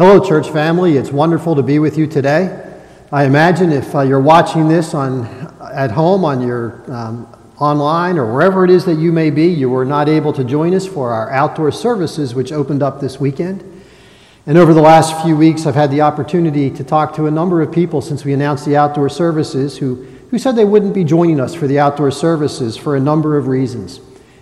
Hello, church family. It's wonderful to be with you today. I imagine if uh, you're watching this on, at home, on your um, online, or wherever it is that you may be, you were not able to join us for our outdoor services, which opened up this weekend. And over the last few weeks, I've had the opportunity to talk to a number of people since we announced the outdoor services who, who said they wouldn't be joining us for the outdoor services for a number of reasons.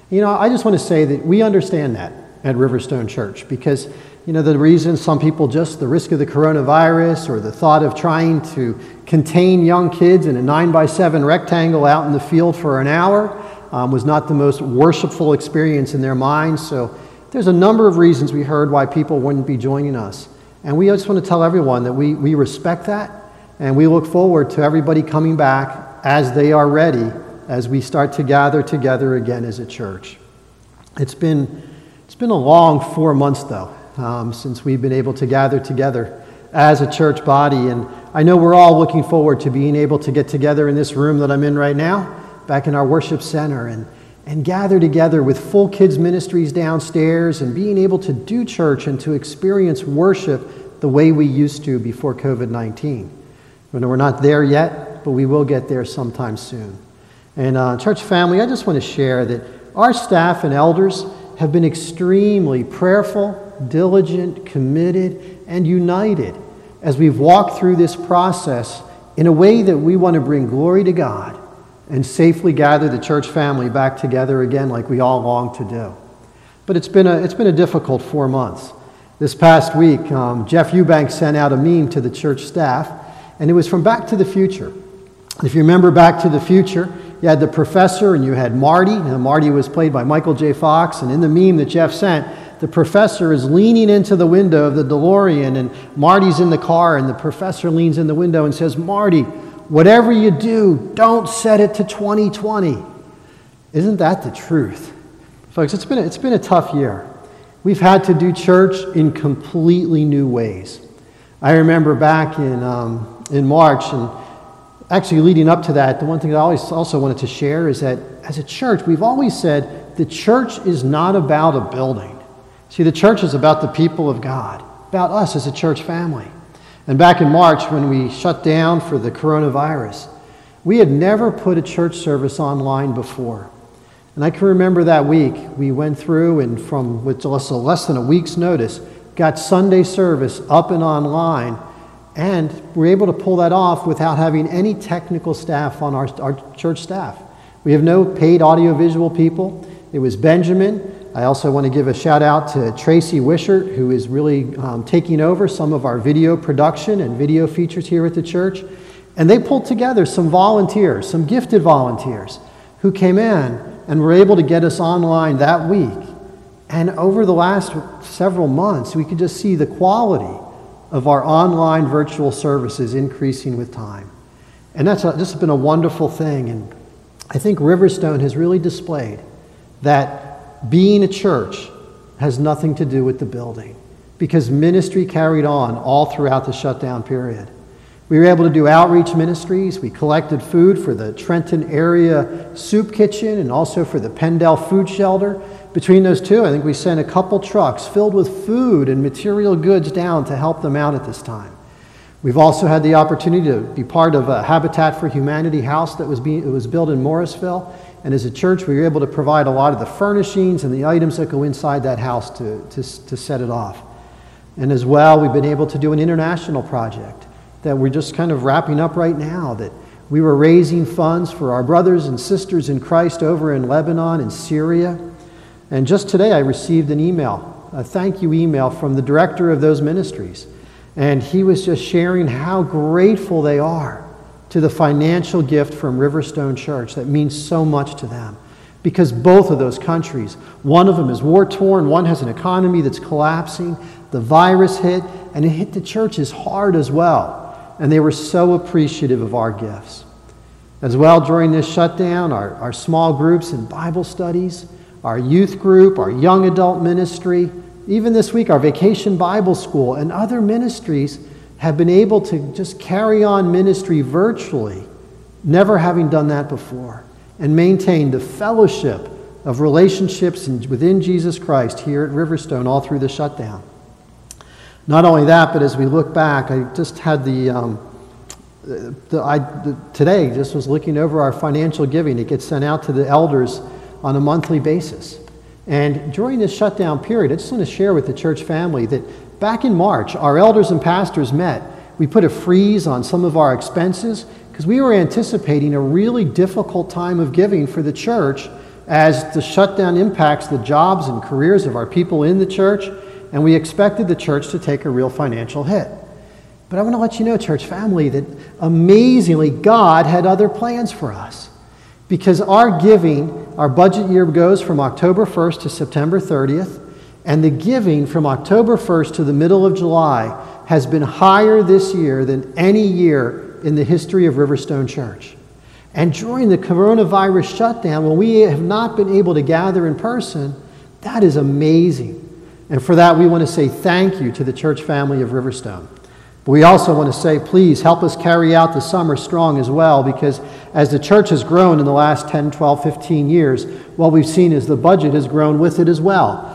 You know, I just want to say that we understand that at Riverstone Church because you know, the reason some people just the risk of the coronavirus or the thought of trying to contain young kids in a nine by seven rectangle out in the field for an hour um, was not the most worshipful experience in their minds. So there's a number of reasons we heard why people wouldn't be joining us. And we just want to tell everyone that we, we respect that and we look forward to everybody coming back as they are ready as we start to gather together again as a church. It's been, it's been a long four months, though um, since we've been able to gather together as a church body. And I know we're all looking forward to being able to get together in this room that I'm in right now, back in our worship center, and, and gather together with full kids' ministries downstairs and being able to do church and to experience worship the way we used to before COVID 19. We're not there yet, but we will get there sometime soon. And, uh, church family, I just want to share that our staff and elders have been extremely prayerful diligent, committed, and united as we've walked through this process in a way that we want to bring glory to God and safely gather the church family back together again like we all long to do. But it's been a, it's been a difficult four months. This past week, um, Jeff Eubanks sent out a meme to the church staff, and it was from Back to the Future. If you remember Back to the Future, you had the professor and you had Marty. And Marty was played by Michael J. Fox. And in the meme that Jeff sent, the professor is leaning into the window of the DeLorean, and Marty's in the car, and the professor leans in the window and says, Marty, whatever you do, don't set it to 2020. Isn't that the truth? Folks, it's been, a, it's been a tough year. We've had to do church in completely new ways. I remember back in, um, in March, and actually leading up to that, the one thing I always also wanted to share is that as a church, we've always said the church is not about a building. See, the church is about the people of God, about us as a church family. And back in March, when we shut down for the coronavirus, we had never put a church service online before. And I can remember that week, we went through and from with just less than a week's notice, got Sunday service up and online, and we're able to pull that off without having any technical staff on our, our church staff. We have no paid audiovisual people. It was Benjamin, I also want to give a shout out to Tracy Wishart, who is really um, taking over some of our video production and video features here at the church. And they pulled together some volunteers, some gifted volunteers, who came in and were able to get us online that week. And over the last several months, we could just see the quality of our online virtual services increasing with time. And that's a, this has been a wonderful thing. And I think Riverstone has really displayed that being a church has nothing to do with the building because ministry carried on all throughout the shutdown period. We were able to do outreach ministries. We collected food for the Trenton area soup kitchen and also for the Penndel food shelter. Between those two, I think we sent a couple trucks filled with food and material goods down to help them out at this time. We've also had the opportunity to be part of a Habitat for Humanity house that was, being, it was built in Morrisville. And as a church, we were able to provide a lot of the furnishings and the items that go inside that house to, to, to set it off. And as well, we've been able to do an international project that we're just kind of wrapping up right now. That we were raising funds for our brothers and sisters in Christ over in Lebanon and Syria. And just today, I received an email, a thank you email from the director of those ministries. And he was just sharing how grateful they are to the financial gift from Riverstone Church that means so much to them. Because both of those countries, one of them is war torn, one has an economy that's collapsing. The virus hit, and it hit the churches hard as well. And they were so appreciative of our gifts. As well, during this shutdown, our, our small groups and Bible studies, our youth group, our young adult ministry, even this week, our vacation Bible school, and other ministries have been able to just carry on ministry virtually, never having done that before, and maintain the fellowship of relationships within Jesus Christ here at Riverstone all through the shutdown. Not only that, but as we look back, I just had the, um, the, I, the, today just was looking over our financial giving. It gets sent out to the elders on a monthly basis. And during this shutdown period, I just want to share with the church family that back in March, our elders and pastors met. We put a freeze on some of our expenses because we were anticipating a really difficult time of giving for the church as the shutdown impacts the jobs and careers of our people in the church, and we expected the church to take a real financial hit. But I want to let you know, church family, that amazingly, God had other plans for us. Because our giving, our budget year goes from October 1st to September 30th, and the giving from October 1st to the middle of July has been higher this year than any year in the history of Riverstone Church. And during the coronavirus shutdown, when we have not been able to gather in person, that is amazing. And for that, we want to say thank you to the church family of Riverstone. But we also want to say, please help us carry out the summer strong as well, because as the church has grown in the last 10, 12, 15 years, what we've seen is the budget has grown with it as well.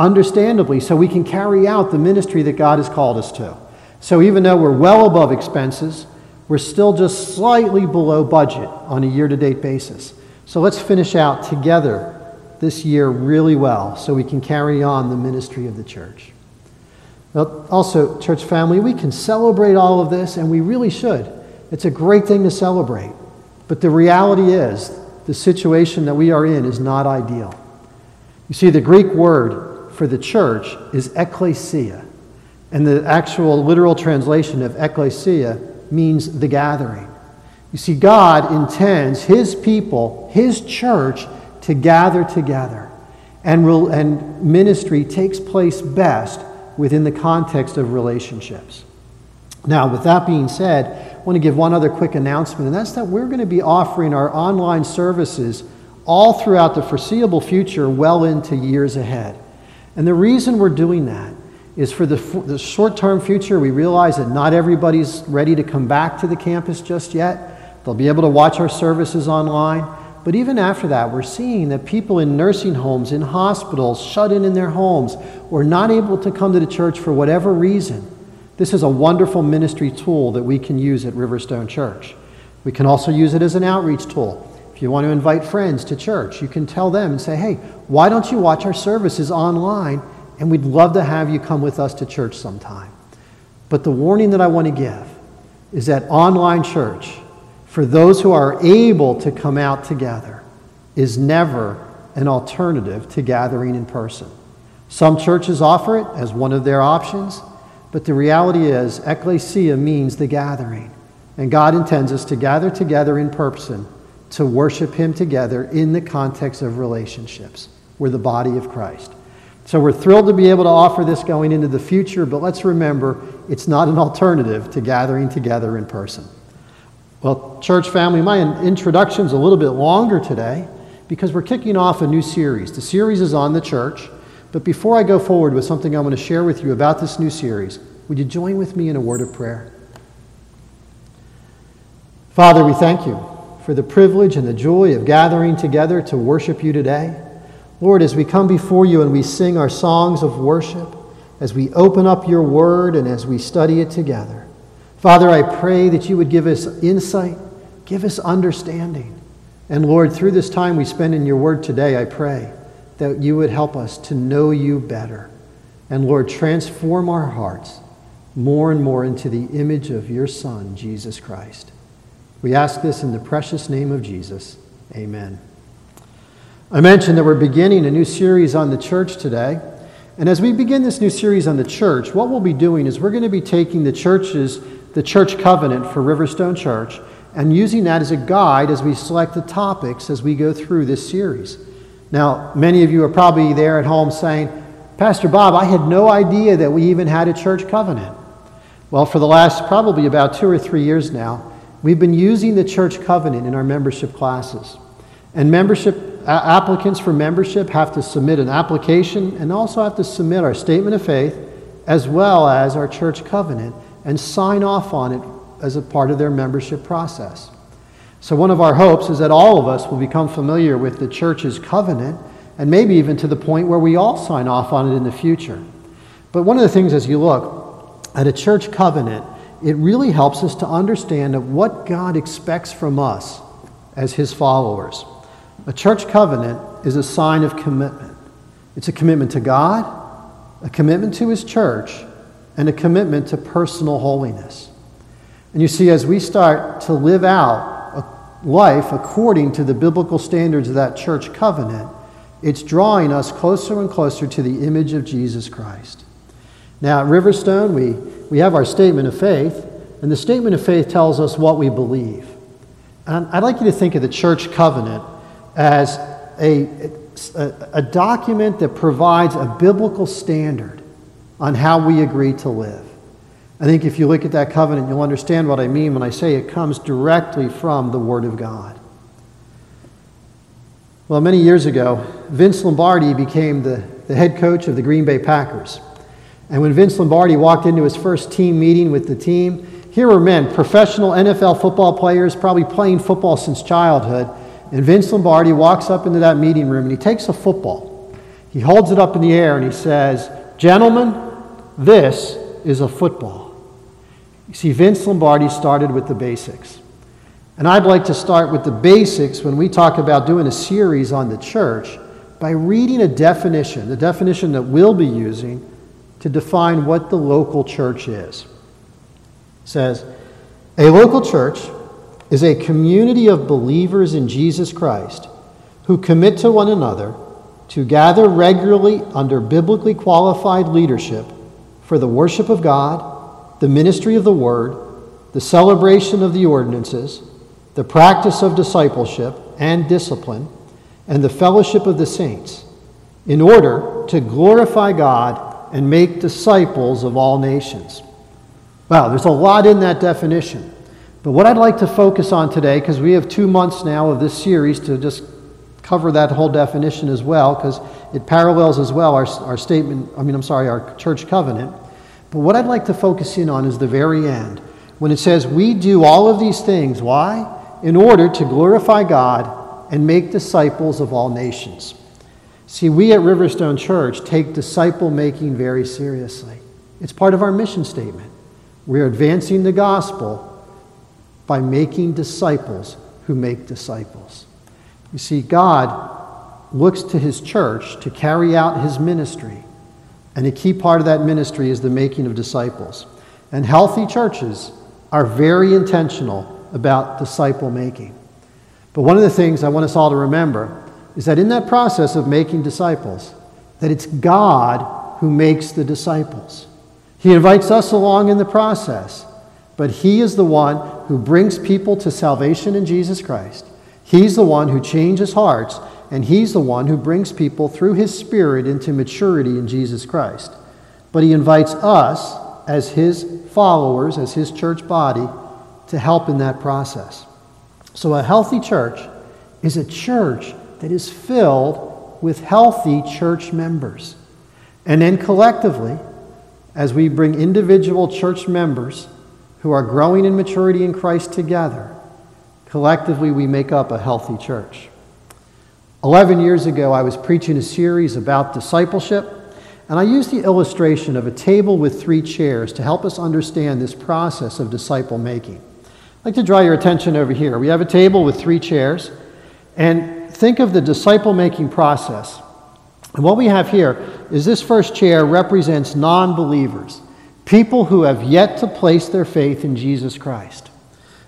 Understandably, so we can carry out the ministry that God has called us to. So even though we're well above expenses, we're still just slightly below budget on a year to date basis. So let's finish out together this year really well so we can carry on the ministry of the church. Also, church family, we can celebrate all of this, and we really should. It's a great thing to celebrate. But the reality is, the situation that we are in is not ideal. You see, the Greek word for the church is ecclesia, and the actual literal translation of ecclesia means the gathering. You see, God intends His people, His church, to gather together. And, and ministry takes place best within the context of relationships. Now, with that being said, I want to give one other quick announcement, and that's that we're going to be offering our online services all throughout the foreseeable future, well into years ahead. And the reason we're doing that is for the, the short term future, we realize that not everybody's ready to come back to the campus just yet. They'll be able to watch our services online. But even after that, we're seeing that people in nursing homes, in hospitals, shut in in their homes, or not able to come to the church for whatever reason. This is a wonderful ministry tool that we can use at Riverstone Church. We can also use it as an outreach tool. If you want to invite friends to church, you can tell them and say, hey, why don't you watch our services online and we'd love to have you come with us to church sometime. But the warning that I want to give is that online church, for those who are able to come out together, is never an alternative to gathering in person. Some churches offer it as one of their options, but the reality is, ecclesia means the gathering. And God intends us to gather together in person to worship Him together in the context of relationships. We're the body of Christ. So we're thrilled to be able to offer this going into the future, but let's remember it's not an alternative to gathering together in person. Well, church family, my introduction is a little bit longer today because we're kicking off a new series. The series is on the church, but before I go forward with something I want to share with you about this new series, would you join with me in a word of prayer? Father, we thank you for the privilege and the joy of gathering together to worship you today. Lord, as we come before you and we sing our songs of worship, as we open up your word and as we study it together, Father, I pray that you would give us insight, give us understanding. And Lord, through this time we spend in your word today, I pray that you would help us to know you better. And Lord, transform our hearts more and more into the image of your Son, Jesus Christ. We ask this in the precious name of Jesus. Amen. I mentioned that we're beginning a new series on the church today. And as we begin this new series on the church, what we'll be doing is we're going to be taking the church's, the church covenant for Riverstone Church, and using that as a guide as we select the topics as we go through this series. Now, many of you are probably there at home saying, Pastor Bob, I had no idea that we even had a church covenant. Well, for the last probably about two or three years now, we've been using the church covenant in our membership classes. And membership applicants for membership have to submit an application and also have to submit our statement of faith as well as our church covenant and sign off on it as a part of their membership process. So, one of our hopes is that all of us will become familiar with the church's covenant and maybe even to the point where we all sign off on it in the future. But one of the things as you look, at a church covenant, it really helps us to understand what God expects from us as His followers. A church covenant is a sign of commitment. It's a commitment to God, a commitment to His church, and a commitment to personal holiness. And you see, as we start to live out a life according to the biblical standards of that church covenant, it's drawing us closer and closer to the image of Jesus Christ. Now, at Riverstone, we, we have our statement of faith, and the statement of faith tells us what we believe. And I'd like you to think of the church covenant as a, a, a document that provides a biblical standard on how we agree to live. I think if you look at that covenant, you'll understand what I mean when I say it comes directly from the Word of God. Well, many years ago, Vince Lombardi became the, the head coach of the Green Bay Packers. And when Vince Lombardi walked into his first team meeting with the team, here were men, professional NFL football players, probably playing football since childhood. And Vince Lombardi walks up into that meeting room and he takes a football. He holds it up in the air and he says, Gentlemen, this is a football. You see, Vince Lombardi started with the basics. And I'd like to start with the basics when we talk about doing a series on the church by reading a definition, the definition that we'll be using to define what the local church is. It says, a local church is a community of believers in Jesus Christ who commit to one another to gather regularly under biblically qualified leadership for the worship of God, the ministry of the word, the celebration of the ordinances, the practice of discipleship and discipline, and the fellowship of the saints, in order to glorify God and make disciples of all nations. Wow, there's a lot in that definition. But what I'd like to focus on today, because we have two months now of this series to just cover that whole definition as well, because it parallels as well our, our statement, I mean, I'm sorry, our church covenant. But what I'd like to focus in on is the very end, when it says, We do all of these things. Why? in order to glorify God and make disciples of all nations. See, we at Riverstone Church take disciple making very seriously. It's part of our mission statement. We're advancing the gospel by making disciples who make disciples. You see, God looks to his church to carry out his ministry, and a key part of that ministry is the making of disciples. And healthy churches are very intentional about disciple making. But one of the things I want us all to remember is that in that process of making disciples, that it's God who makes the disciples. He invites us along in the process, but He is the one who brings people to salvation in Jesus Christ. He's the one who changes hearts, and He's the one who brings people through His Spirit into maturity in Jesus Christ. But He invites us as His followers, as His church body, to help in that process. So, a healthy church is a church that is filled with healthy church members. And then collectively, as we bring individual church members who are growing in maturity in Christ together, collectively we make up a healthy church. Eleven years ago, I was preaching a series about discipleship, and I used the illustration of a table with three chairs to help us understand this process of disciple making. I'd like to draw your attention over here. We have a table with three chairs, and think of the disciple making process. And what we have here is this first chair represents non believers, people who have yet to place their faith in Jesus Christ.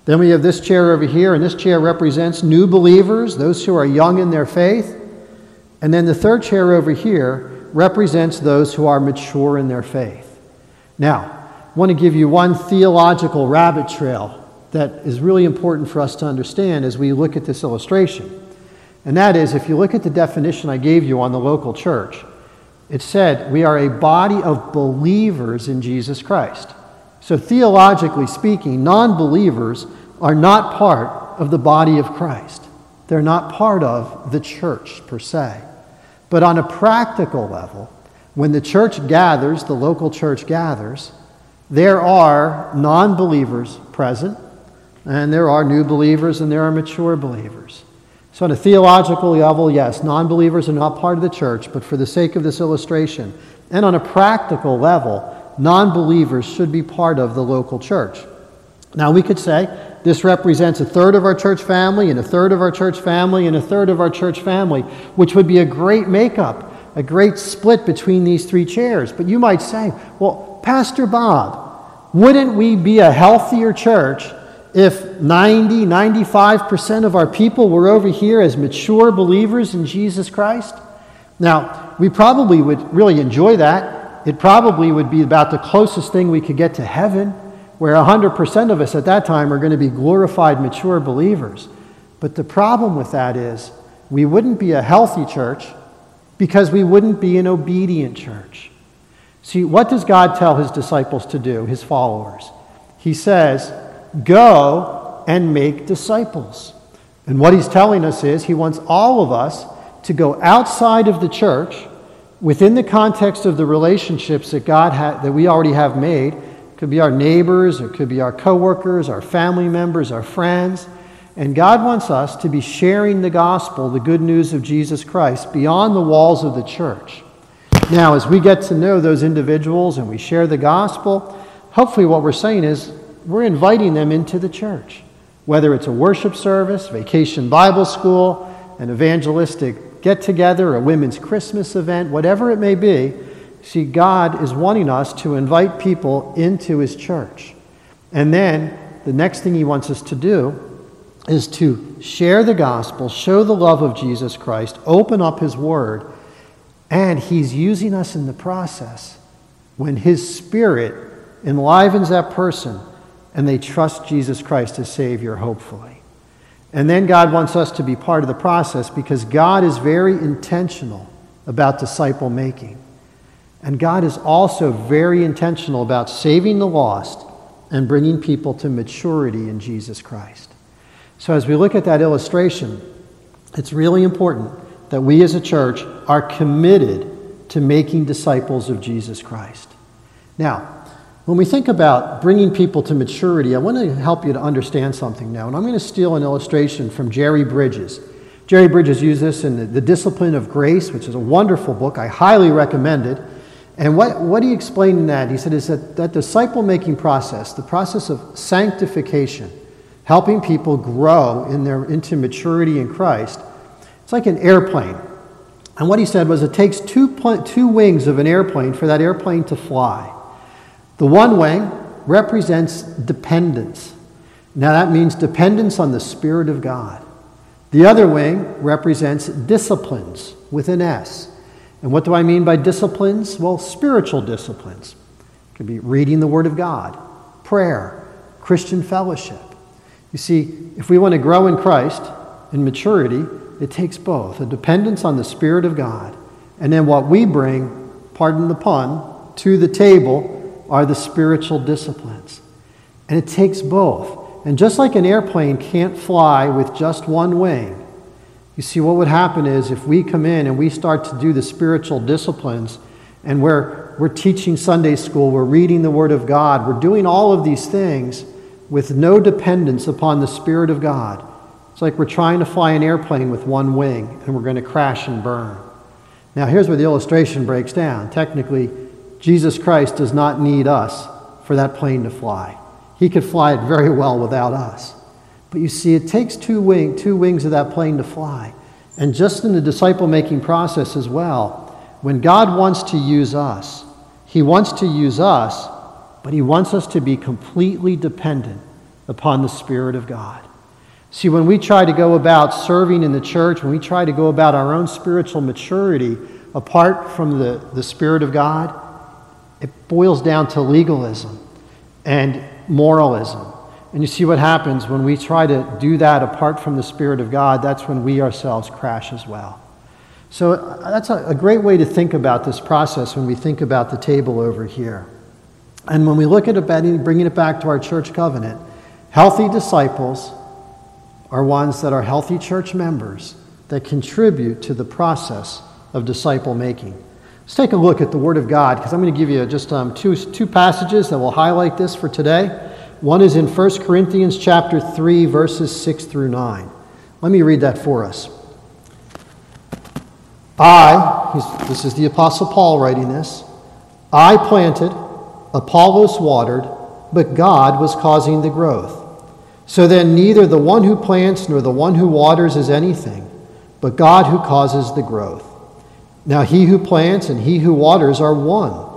Then we have this chair over here, and this chair represents new believers, those who are young in their faith. And then the third chair over here represents those who are mature in their faith. Now, I want to give you one theological rabbit trail that is really important for us to understand as we look at this illustration. And that is, if you look at the definition I gave you on the local church, it said we are a body of believers in Jesus Christ. So, theologically speaking, non believers are not part of the body of Christ. They're not part of the church per se. But on a practical level, when the church gathers, the local church gathers, there are non believers present and there are new believers and there are mature believers. So, on a theological level, yes, non believers are not part of the church, but for the sake of this illustration, and on a practical level, non believers should be part of the local church. Now, we could say this represents a third of our church family, and a third of our church family, and a third of our church family, which would be a great makeup, a great split between these three chairs. But you might say, well, Pastor Bob, wouldn't we be a healthier church if 90, 95% of our people were over here as mature believers in Jesus Christ? Now, we probably would really enjoy that. It probably would be about the closest thing we could get to heaven where 100% of us at that time are going to be glorified, mature believers. But the problem with that is we wouldn't be a healthy church because we wouldn't be an obedient church. See, what does God tell his disciples to do, his followers? He says, Go and make disciples. And what he's telling us is he wants all of us to go outside of the church within the context of the relationships that God ha- that we already have made It could be our neighbors, it could be our coworkers, our family members, our friends. And God wants us to be sharing the gospel, the good news of Jesus Christ, beyond the walls of the church. Now, as we get to know those individuals and we share the gospel, hopefully what we're saying is we're inviting them into the church. Whether it's a worship service, vacation Bible school, an evangelistic get together, a women's Christmas event, whatever it may be, See, God is wanting us to invite people into His church. And then the next thing He wants us to do is to share the gospel, show the love of Jesus Christ, open up His Word, and He's using us in the process when His Spirit enlivens that person and they trust Jesus Christ as Savior, hopefully. And then God wants us to be part of the process because God is very intentional about disciple making. And God is also very intentional about saving the lost and bringing people to maturity in Jesus Christ. So, as we look at that illustration, it's really important that we as a church are committed to making disciples of Jesus Christ. Now, when we think about bringing people to maturity, I want to help you to understand something now. And I'm going to steal an illustration from Jerry Bridges. Jerry Bridges used this in the, Discipline of Grace, which is a wonderful book. I highly recommend it. And what, what he explained in that, he said, is that that disciple making process, the process of sanctification, helping people grow in their, into maturity in Christ, it's like an airplane. And what he said was it takes two, two wings of an airplane for that airplane to fly. The one wing represents dependence. Now that means dependence on the Spirit of God. The other wing represents disciplines with an S. And what do I mean by disciplines? Well, spiritual disciplines. It could be reading the Word of God, prayer, Christian fellowship. You see, if we want to grow in Christ in maturity, it takes both a dependence on the Spirit of God, and then what we bring, pardon the pun, to the table are the spiritual disciplines. And it takes both. And just like an airplane can't fly with just one wing, you see, what would happen is if we come in and we start to do the spiritual disciplines, and we're, we're teaching Sunday school, we're reading the Word of God, we're doing all of these things with no dependence upon the Spirit of God. It's like we're trying to fly an airplane with one wing, and we're going to crash and burn. Now, here's where the illustration breaks down. Technically, Jesus Christ does not need us for that plane to fly. He could fly it very well without us. But you see, it takes two, wing, two wings of that plane to fly. And just in the disciple making process as well, when God wants to use us, He wants to use us, but He wants us to be completely dependent upon the Spirit of God. See, when we try to go about serving in the church, when we try to go about our own spiritual maturity apart from the, the Spirit of God, it boils down to legalism and moralism and you see what happens when we try to do that apart from the Spirit of God, that's when we ourselves crash as well. So uh, that's a, a great way to think about this process when we think about the table over here. And when we look at it, bringing it back to our church covenant, healthy disciples are ones that are healthy church members that contribute to the process of disciple making. Let's take a look at the Word of God because I'm going to give you just um, two, two passages that will highlight this for today. One is in 1 Corinthians chapter 3 verses 6 through 9. Let me read that for us. I, this is the apostle Paul writing this, I planted, Apollos watered, but God was causing the growth. So then, neither the one who plants nor the one who waters is anything, but God who causes the growth. Now, he who plants and he who waters are one,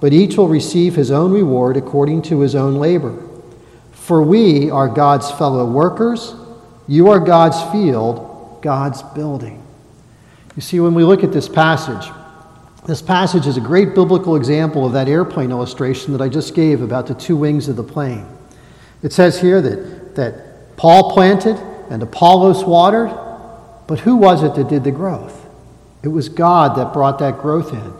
but each will receive his own reward according to his own labor. For we are God's fellow workers, you are God's field, God's building. You see, when we look at this passage, this passage is a great biblical example of that airplane illustration that I just gave about the two wings of the plane. It says here that, that Paul planted and Apollos watered, but who was it that did the growth? It was God that brought that growth in.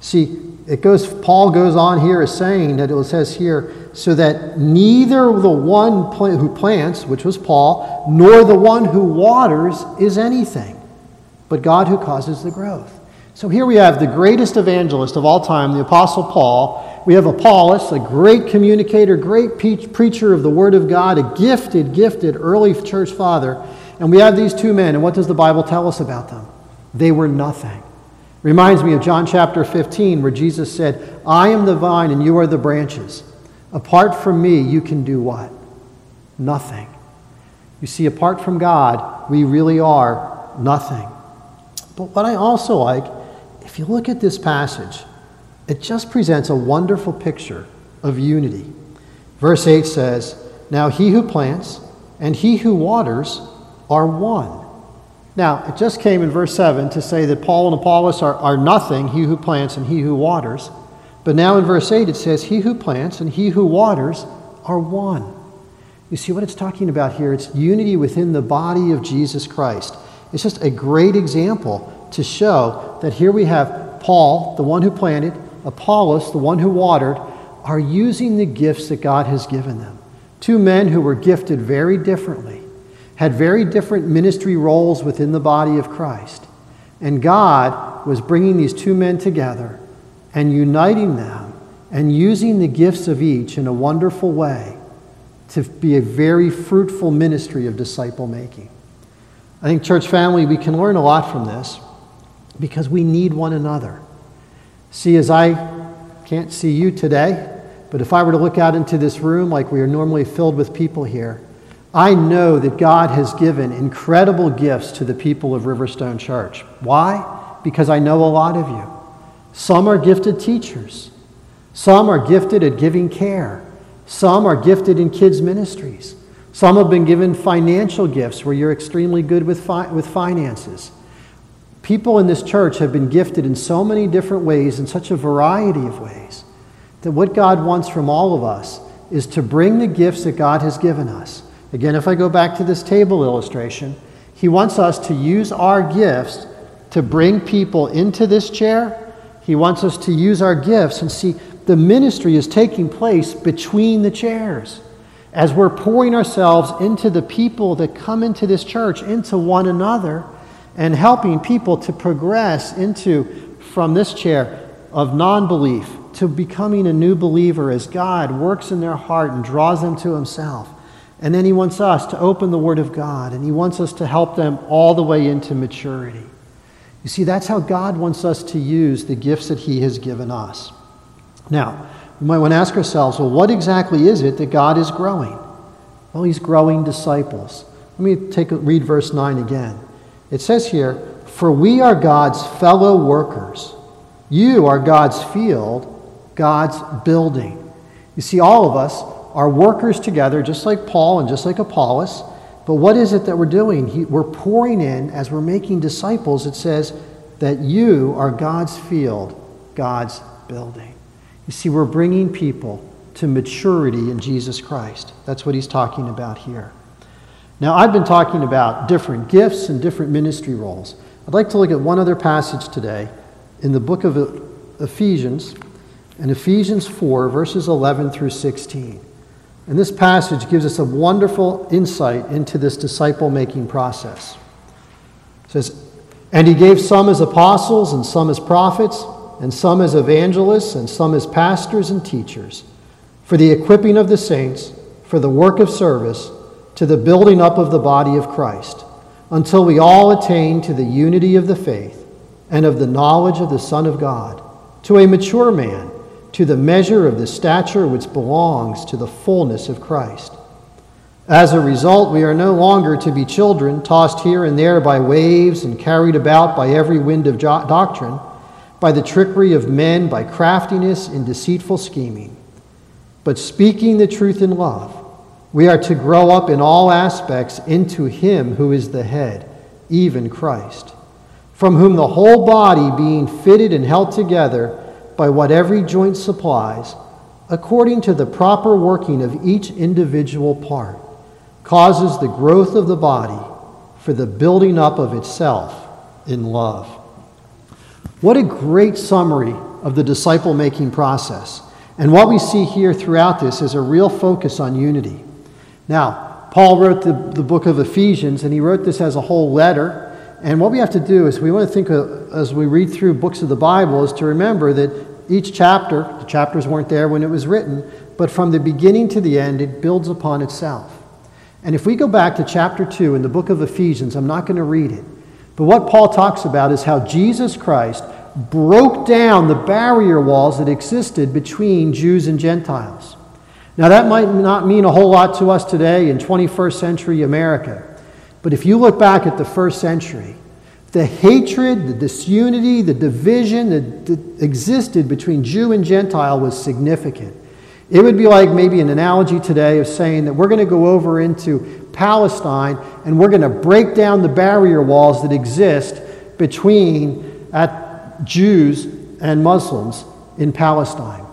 See, it goes, Paul goes on here as saying that it says here, so that neither the one who plants, which was Paul, nor the one who waters is anything, but God who causes the growth. So here we have the greatest evangelist of all time, the Apostle Paul. We have Apollos, a great communicator, great preacher of the Word of God, a gifted, gifted early church father. And we have these two men, and what does the Bible tell us about them? They were nothing. Reminds me of John chapter 15, where Jesus said, I am the vine and you are the branches. Apart from me, you can do what? Nothing. You see, apart from God, we really are nothing. But what I also like if you look at this passage, it just presents a wonderful picture of unity. Verse 8 says, Now he who plants and he who waters are one. Now, it just came in verse 7 to say that Paul and Apollos are, are nothing, he who plants and he who waters. But now in verse 8 it says, He who plants and he who waters are one. You see what it's talking about here? It's unity within the body of Jesus Christ. It's just a great example to show that here we have Paul, the one who planted, Apollos, the one who watered, are using the gifts that God has given them. Two men who were gifted very differently, had very different ministry roles within the body of Christ. And God was bringing these two men together and uniting them and using the gifts of each in a wonderful way to be a very fruitful ministry of disciple making. I think, church family, we can learn a lot from this because we need one another. See, as I can't see you today, but if I were to look out into this room like we are normally filled with people here, I know that God has given incredible gifts to the people of Riverstone Church. Why? Because I know a lot of you. Some are gifted teachers, some are gifted at giving care, some are gifted in kids' ministries, some have been given financial gifts where you're extremely good with, fi- with finances. People in this church have been gifted in so many different ways, in such a variety of ways, that what God wants from all of us is to bring the gifts that God has given us. Again, if I go back to this table illustration, He wants us to use our gifts to bring people into this chair. He wants us to use our gifts and see the ministry is taking place between the chairs. As we're pouring ourselves into the people that come into this church, into one another, and helping people to progress into from this chair of non belief to becoming a new believer as God works in their heart and draws them to Himself. And then He wants us to open the Word of God and He wants us to help them all the way into maturity. You see, that's how God wants us to use the gifts that He has given us. Now, we might want to ask ourselves well, what exactly is it that God is growing? Well, He's growing disciples. Let me take a, read verse 9 again. It says here, For we are God's fellow workers. You are God's field, God's building. You see, all of us are workers together, just like Paul and just like Apollos. But what is it that we're doing? He, we're pouring in, as we're making disciples, it says that you are God's field, God's building. You see, we're bringing people to maturity in Jesus Christ. That's what he's talking about here. Now, I've been talking about different gifts and different ministry roles. I'd like to look at one other passage today in the book of Ephesians, in Ephesians 4, verses 11 through 16. And this passage gives us a wonderful insight into this disciple making process. It says, And he gave some as apostles, and some as prophets, and some as evangelists, and some as pastors and teachers, for the equipping of the saints, for the work of service to the building up of the body of Christ, until we all attain to the unity of the faith and of the knowledge of the Son of God, to a mature man, to the measure of the stature which belongs to the fullness of Christ. As a result, we are no longer to be children, tossed here and there by waves and carried about by every wind of doctrine, by the trickery of men, by craftiness and deceitful scheming. But speaking the truth in love, we are to grow up in all aspects into Him who is the head, even Christ, from whom the whole body, being fitted and held together, by what every joint supplies, according to the proper working of each individual part, causes the growth of the body for the building up of itself in love. What a great summary of the disciple making process. And what we see here throughout this is a real focus on unity. Now, Paul wrote the, the book of Ephesians, and he wrote this as a whole letter. And what we have to do is we want to think of, as we read through books of the Bible is to remember that each chapter, the chapters weren't there when it was written, but from the beginning to the end, it builds upon itself. And if we go back to chapter 2 in the book of Ephesians, I'm not going to read it, but what Paul talks about is how Jesus Christ broke down the barrier walls that existed between Jews and Gentiles. Now, that might not mean a whole lot to us today in 21st century America. But if you look back at the first century, the hatred, the disunity, the division that, existed between Jew and Gentile was significant. It would be like maybe an analogy today of saying that we're going to go over into Palestine and we're going to break down the barrier walls that exist between at Jews and Muslims in Palestine.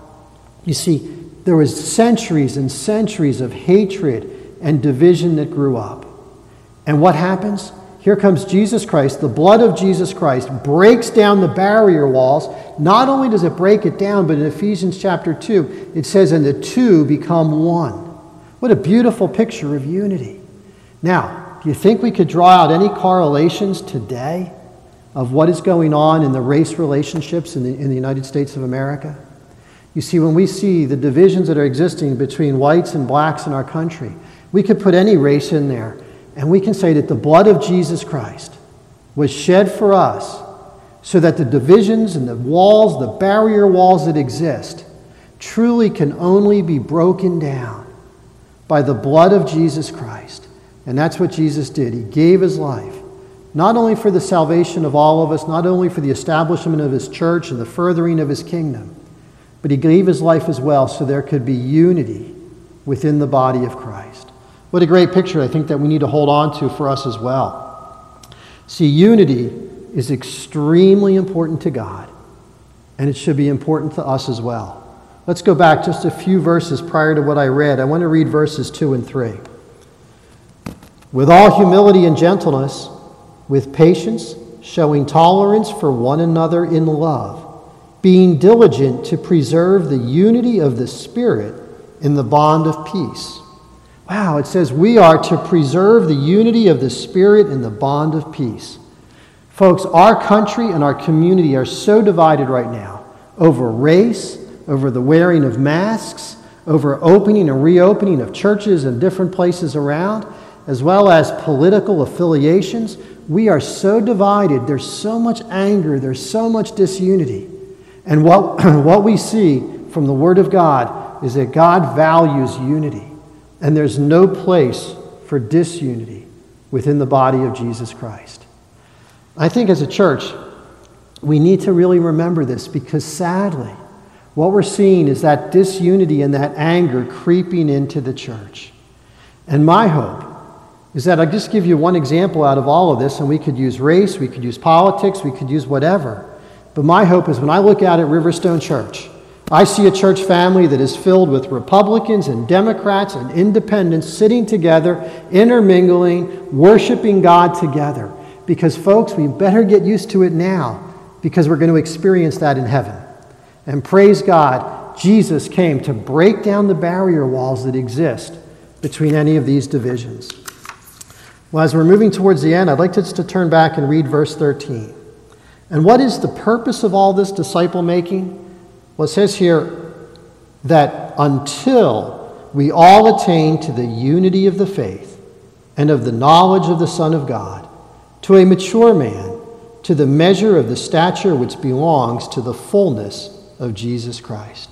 You see, there was centuries and centuries of hatred and division that grew up. And what happens? Here comes Jesus Christ. The blood of Jesus Christ breaks down the barrier walls. Not only does it break it down, but in Ephesians chapter 2, it says, and the two become one. What a beautiful picture of unity. Now, do you think we could draw out any correlations today of what is going on in the race relationships in the, in the United States of America? You see, when we see the divisions that are existing between whites and blacks in our country, we could put any race in there and we can say that the blood of Jesus Christ was shed for us so that the divisions and the walls, the barrier walls that exist, truly can only be broken down by the blood of Jesus Christ. And that's what Jesus did. He gave his life, not only for the salvation of all of us, not only for the establishment of his church and the furthering of his kingdom, but he gave his life as well so there could be unity within the body of Christ. What a great picture I think that we need to hold on to for us as well. See, unity is extremely important to God, and it should be important to us as well. Let's go back just a few verses prior to what I read. I want to read verses 2 and 3. With all humility and gentleness, with patience, showing tolerance for one another in love, being diligent to preserve the unity of the Spirit in the bond of peace. Wow, it says we are to preserve the unity of the Spirit in the bond of peace. Folks, our country and our community are so divided right now over race, over the wearing of masks, over opening and reopening of churches and different places around, as well as political affiliations. We are so divided. There's so much anger. There's so much disunity. And what, what we see from the Word of God is that God values unity. And there's no place for disunity within the body of Jesus Christ. I think as a church, we need to really remember this because sadly, what we're seeing is that disunity and that anger creeping into the church. And my hope is that I'll just give you one example out of all of this, and we could use race, we could use politics, we could use whatever. But my hope is when I look out at Riverstone Church, I see a church family that is filled with Republicans and Democrats and independents sitting together, intermingling, worshiping God together. Because, folks, we better get used to it now because we're going to experience that in heaven. And praise God, Jesus came to break down the barrier walls that exist between any of these divisions. Well, as we're moving towards the end, I'd like us to turn back and read verse 13. And what is the purpose of all this disciple making? Well, it says here that until we all attain to the unity of the faith and of the knowledge of the Son of God, to a mature man, to the measure of the stature which belongs to the fullness of Jesus Christ.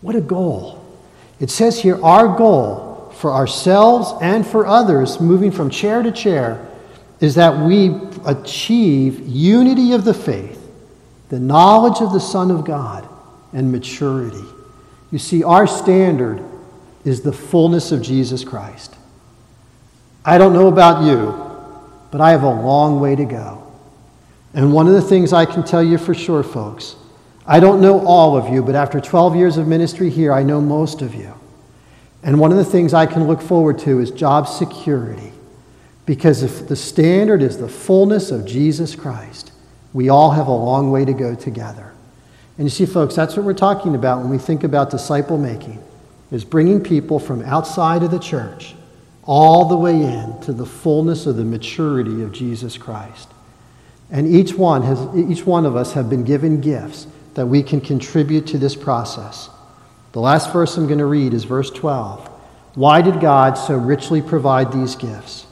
What a goal. It says here, our goal for ourselves and for others, moving from chair to chair, is that we achieve unity of the faith, the knowledge of the Son of God, and maturity. You see, our standard is the fullness of Jesus Christ. I don't know about you, but I have a long way to go. And one of the things I can tell you for sure, folks, I don't know all of you, but after 12 years of ministry here, I know most of you. And one of the things I can look forward to is job security. Because if the standard is the fullness of Jesus Christ, we all have a long way to go together. And you see, folks, that's what we're talking about when we think about disciple making, is bringing people from outside of the church all the way in to the fullness of the maturity of Jesus Christ. And each one, has, each one of us have been given gifts that we can contribute to this process. The last verse I'm going to read is verse 12. Why did God so richly provide these gifts?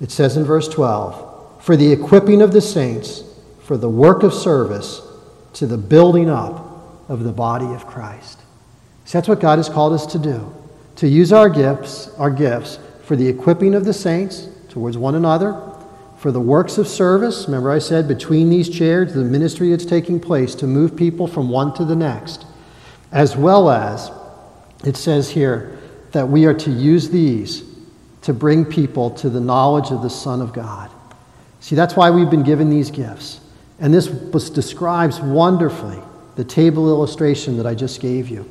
It says in verse 12, for the equipping of the saints, for the work of service, to the building up of the body of Christ. So that's what God has called us to do to use our gifts, our gifts for the equipping of the saints towards one another, for the works of service. Remember, I said between these chairs, the ministry that's taking place to move people from one to the next, as well as it says here that we are to use these to bring people to the knowledge of the Son of God. See, that's why we've been given these gifts. And this describes wonderfully the table illustration that I just gave you.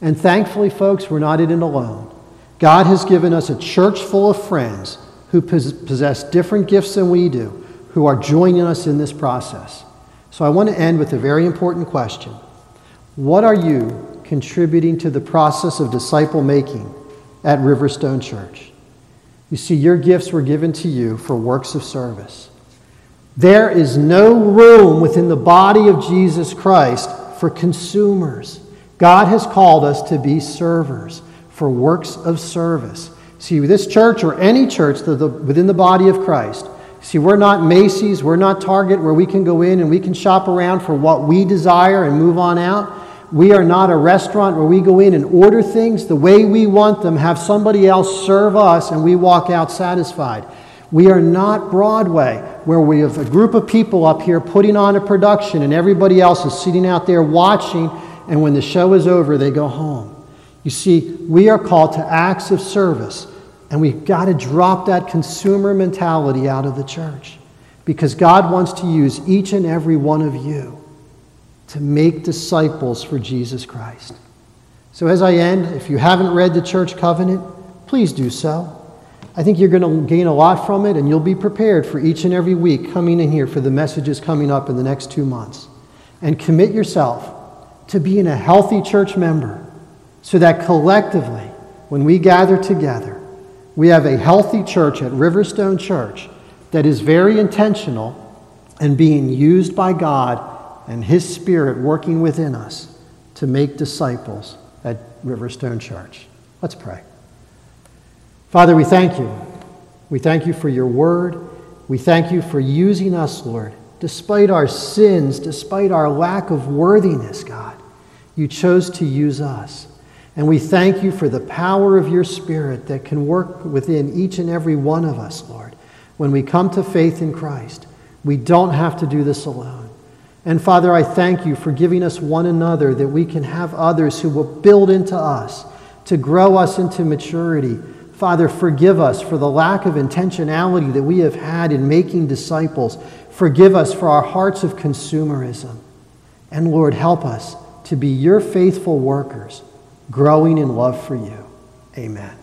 And thankfully, folks, we're not in it alone. God has given us a church full of friends who possess different gifts than we do, who are joining us in this process. So I want to end with a very important question What are you contributing to the process of disciple making at Riverstone Church? You see, your gifts were given to you for works of service. There is no room within the body of Jesus Christ for consumers. God has called us to be servers for works of service. See, this church or any church within the body of Christ, see, we're not Macy's, we're not Target where we can go in and we can shop around for what we desire and move on out. We are not a restaurant where we go in and order things the way we want them, have somebody else serve us, and we walk out satisfied. We are not Broadway, where we have a group of people up here putting on a production and everybody else is sitting out there watching and when the show is over, they go home. You see, we are called to acts of service, and we've got to drop that consumer mentality out of the church because God wants to use each and every one of you to make disciples for Jesus Christ. So, as I end, if you haven't read the church covenant, please do so. I think you're going to gain a lot from it, and you'll be prepared for each and every week coming in here for the messages coming up in the next two months. And commit yourself to being a healthy church member so that collectively, when we gather together, we have a healthy church at Riverstone Church that is very intentional and being used by God and His Spirit working within us to make disciples at Riverstone Church. Let's pray. Father, we thank you. We thank you for your word. We thank you for using us, Lord, despite our sins, despite our lack of worthiness, God. You chose to use us. And we thank you for the power of your Spirit that can work within each and every one of us, Lord. When we come to faith in Christ, we don't have to do this alone. And Father, I thank you for giving us one another that we can have others who will build into us to grow us into maturity. Father, forgive us for the lack of intentionality that we have had in making disciples. Forgive us for our hearts of consumerism. And Lord, help us to be your faithful workers, growing in love for you. Amen.